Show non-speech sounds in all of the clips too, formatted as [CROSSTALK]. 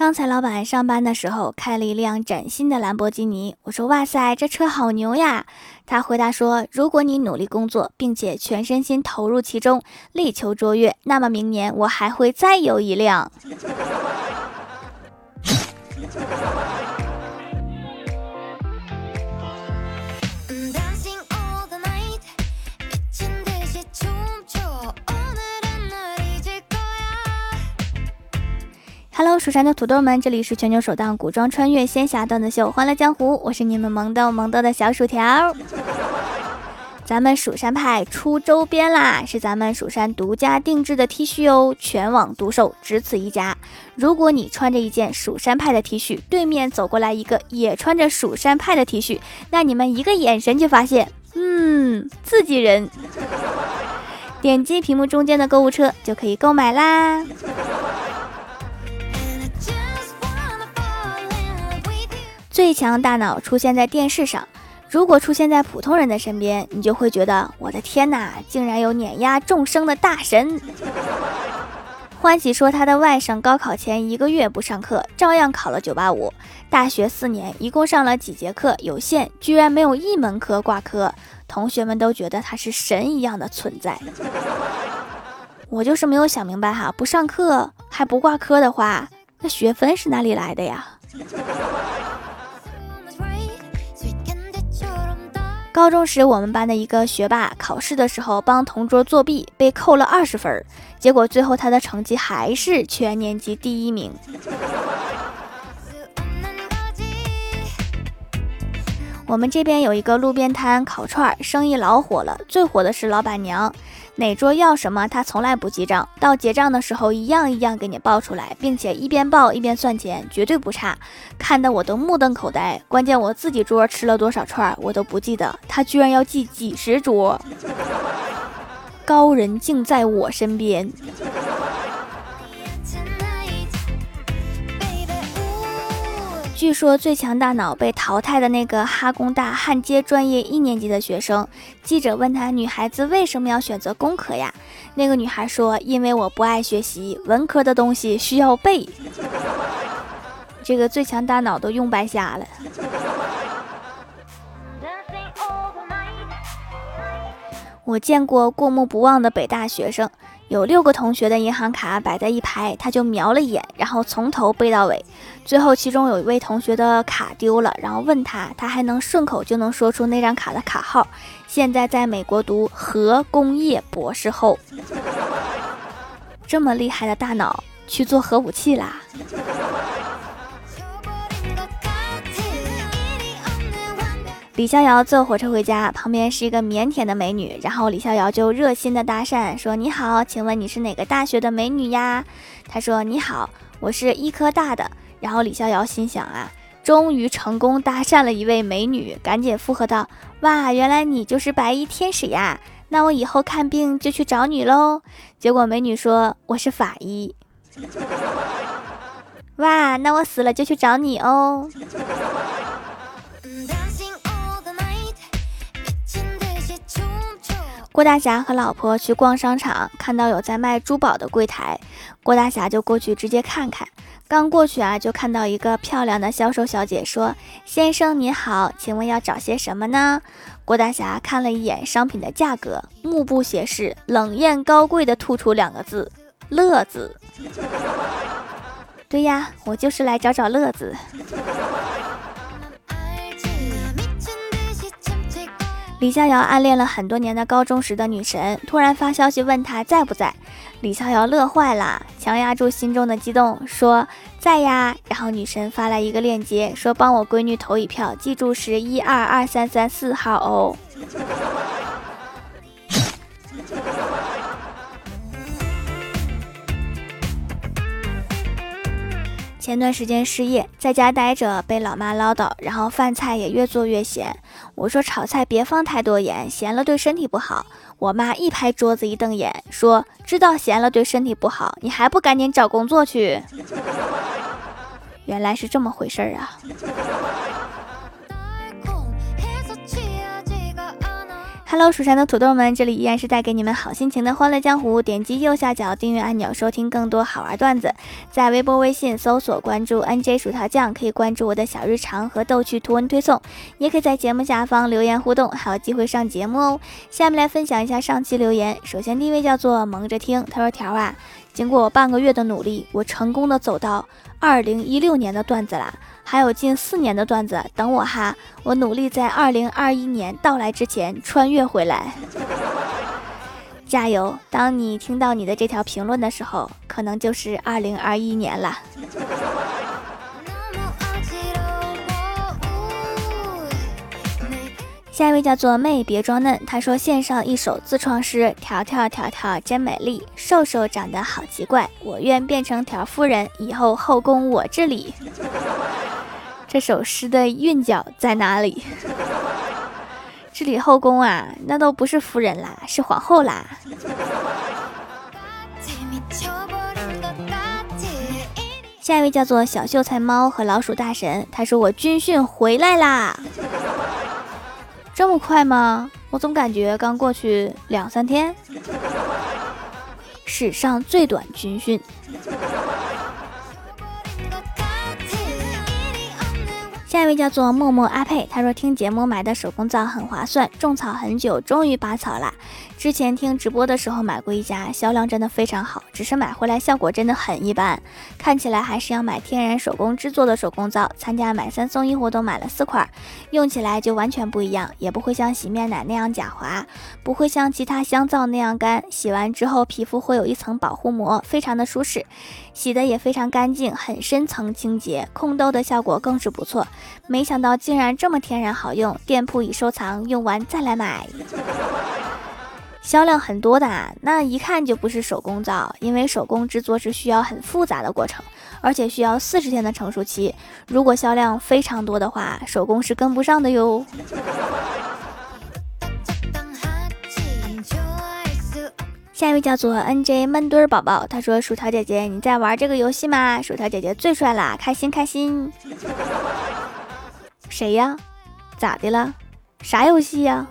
刚才老板上班的时候开了一辆崭新的兰博基尼，我说哇塞，这车好牛呀！他回答说，如果你努力工作，并且全身心投入其中，力求卓越，那么明年我还会再有一辆。[LAUGHS] 蜀山的土豆们，这里是全球首档古装穿越仙侠段子秀《欢乐江湖》，我是你们萌豆萌豆的小薯条。咱们蜀山派出周边啦，是咱们蜀山独家定制的 T 恤哦，全网独售，只此一家。如果你穿着一件蜀山派的 T 恤，对面走过来一个也穿着蜀山派的 T 恤，那你们一个眼神就发现，嗯，自己人。点击屏幕中间的购物车就可以购买啦。最强大脑出现在电视上，如果出现在普通人的身边，你就会觉得我的天哪，竟然有碾压众生的大神！[LAUGHS] 欢喜说他的外甥高考前一个月不上课，照样考了九八五。大学四年一共上了几节课有限，居然没有一门课挂科，同学们都觉得他是神一样的存在。[LAUGHS] 我就是没有想明白哈，不上课还不挂科的话，那学分是哪里来的呀？高中时，我们班的一个学霸考试的时候帮同桌作弊，被扣了二十分。结果最后他的成绩还是全年级第一名。我们这边有一个路边摊烤串，生意老火了。最火的是老板娘，哪桌要什么，她从来不记账，到结账的时候一样一样给你报出来，并且一边报一边算钱，绝对不差，看得我都目瞪口呆。关键我自己桌吃了多少串，我都不记得，他居然要记几十桌，高人竟在我身边。据说最强大脑被淘汰的那个哈工大焊接专业一年级的学生，记者问他：“女孩子为什么要选择工科呀？”那个女孩说：“因为我不爱学习，文科的东西需要背。” [LAUGHS] 这个最强大脑都用白瞎了。我见过过目不忘的北大学生。有六个同学的银行卡摆在一排，他就瞄了一眼，然后从头背到尾。最后，其中有一位同学的卡丢了，然后问他，他还能顺口就能说出那张卡的卡号。现在在美国读核工业博士后，[LAUGHS] 这么厉害的大脑去做核武器啦！李逍遥坐火车回家，旁边是一个腼腆的美女，然后李逍遥就热心的搭讪说：“你好，请问你是哪个大学的美女呀？”他说：“你好，我是医科大的。”然后李逍遥心想啊，终于成功搭讪了一位美女，赶紧附和道：“哇，原来你就是白衣天使呀！那我以后看病就去找你喽。”结果美女说：“我是法医。” [LAUGHS] 哇，那我死了就去找你哦。郭大侠和老婆去逛商场，看到有在卖珠宝的柜台，郭大侠就过去直接看看。刚过去啊，就看到一个漂亮的销售小姐说：“先生你好，请问要找些什么呢？”郭大侠看了一眼商品的价格，目不斜视，冷艳高贵的吐出两个字：“乐子。[LAUGHS] ”对呀，我就是来找找乐子。李逍遥暗恋了很多年的高中时的女神，突然发消息问他在不在，李逍遥乐坏了，强压住心中的激动说在呀。然后女神发来一个链接，说帮我闺女投一票，记住是一二二三三四号哦。前段时间失业，在家待着，被老妈唠叨，然后饭菜也越做越咸。我说炒菜别放太多盐，咸了对身体不好。我妈一拍桌子一瞪眼，说：“知道咸了对身体不好，你还不赶紧找工作去？” [LAUGHS] 原来是这么回事儿啊！Hello，蜀山的土豆们，这里依然是带给你们好心情的欢乐江湖。点击右下角订阅按钮，收听更多好玩段子。在微博、微信搜索关注 NJ 薯条酱，可以关注我的小日常和逗趣图文推送，也可以在节目下方留言互动，还有机会上节目哦。下面来分享一下上期留言。首先第一位叫做蒙着听，他说：“条啊，经过我半个月的努力，我成功的走到二零一六年的段子啦。”还有近四年的段子等我哈，我努力在二零二一年到来之前穿越回来，[LAUGHS] 加油！当你听到你的这条评论的时候，可能就是二零二一年了。下一位叫做妹，别装嫩。他说：“献上一首自创诗，条条条条真美丽，瘦瘦长得好奇怪。我愿变成条夫人，以后后宫我治理。”这首诗的韵脚在哪里？治理后宫啊，那都不是夫人啦，是皇后啦。下一位叫做小秀才猫和老鼠大神，他说：“我军训回来啦。[LAUGHS] ”这么快吗？我总感觉刚过去两三天。史上最短军训。下一位叫做默默阿佩，他说听节目买的手工皂很划算，种草很久，终于拔草啦。之前听直播的时候买过一家，销量真的非常好，只是买回来效果真的很一般，看起来还是要买天然手工制作的手工皂。参加买三送一活动买了四块，用起来就完全不一样，也不会像洗面奶那样假滑，不会像其他香皂那样干，洗完之后皮肤会有一层保护膜，非常的舒适，洗的也非常干净，很深层清洁，控痘的效果更是不错。没想到竟然这么天然好用，店铺已收藏，用完再来买。销量很多的，那一看就不是手工皂，因为手工制作是需要很复杂的过程，而且需要四十天的成熟期。如果销量非常多的话，手工是跟不上的哟。下一位叫做 NJ 闷墩儿宝宝，他说：“薯条姐姐，你在玩这个游戏吗？薯条姐姐最帅啦，开心开心。[LAUGHS] ”谁呀？咋的了？啥游戏呀？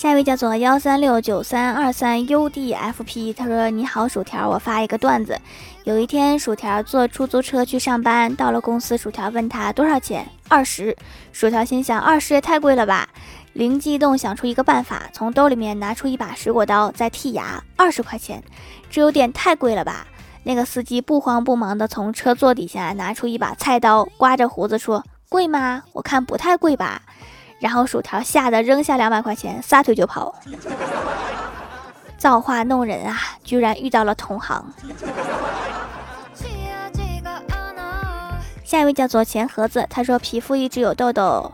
下一位叫做幺三六九三二三 UDFP，他说：“你好，薯条，我发一个段子。有一天，薯条坐出租车去上班，到了公司，薯条问他多少钱，二十。薯条心想，二十也太贵了吧，灵机一动，想出一个办法，从兜里面拿出一把水果刀在剔牙，二十块钱，这有点太贵了吧。”那个司机不慌不忙地从车座底下拿出一把菜刀，刮着胡子说：“贵吗？我看不太贵吧。”然后薯条吓得扔下两百块钱，撒腿就跑。造化弄人啊，居然遇到了同行。下一位叫做钱盒子，他说皮肤一直有痘痘。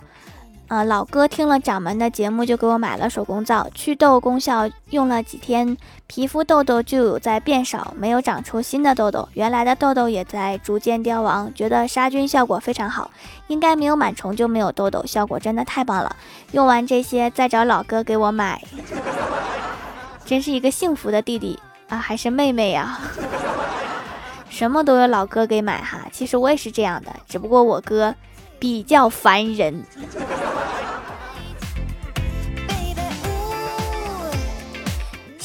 啊，老哥听了掌门的节目，就给我买了手工皂，祛痘功效用了几天，皮肤痘痘就有在变少，没有长出新的痘痘，原来的痘痘也在逐渐凋亡，觉得杀菌效果非常好，应该没有螨虫就没有痘痘，效果真的太棒了。用完这些再找老哥给我买，真是一个幸福的弟弟啊，还是妹妹呀？[LAUGHS] 什么都有老哥给买哈，其实我也是这样的，只不过我哥比较烦人。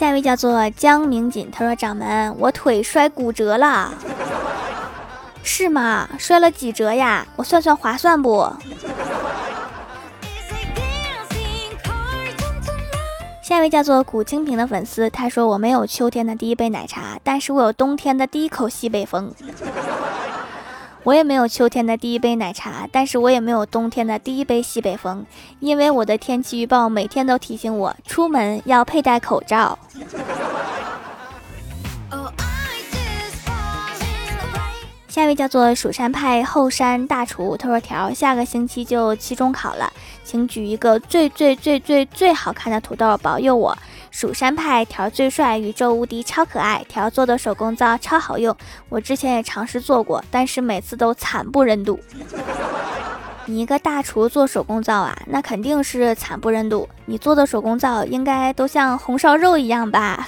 下一位叫做江明锦，他说：“掌门，我腿摔骨折了，[LAUGHS] 是吗？摔了几折呀？我算算划算不？” [LAUGHS] 下一位叫做古清平的粉丝，他说：“我没有秋天的第一杯奶茶，但是我有冬天的第一口西北风。”我也没有秋天的第一杯奶茶，但是我也没有冬天的第一杯西北风，因为我的天气预报每天都提醒我出门要佩戴口罩。下一位叫做蜀山派后山大厨，他说：“条下个星期就期中考了，请举一个最最最最最好看的土豆保佑我。”蜀山派条最帅，宇宙无敌，超可爱。条做的手工皂超好用，我之前也尝试做过，但是每次都惨不忍睹。[LAUGHS] 你一个大厨做手工皂啊，那肯定是惨不忍睹。你做的手工皂应该都像红烧肉一样吧？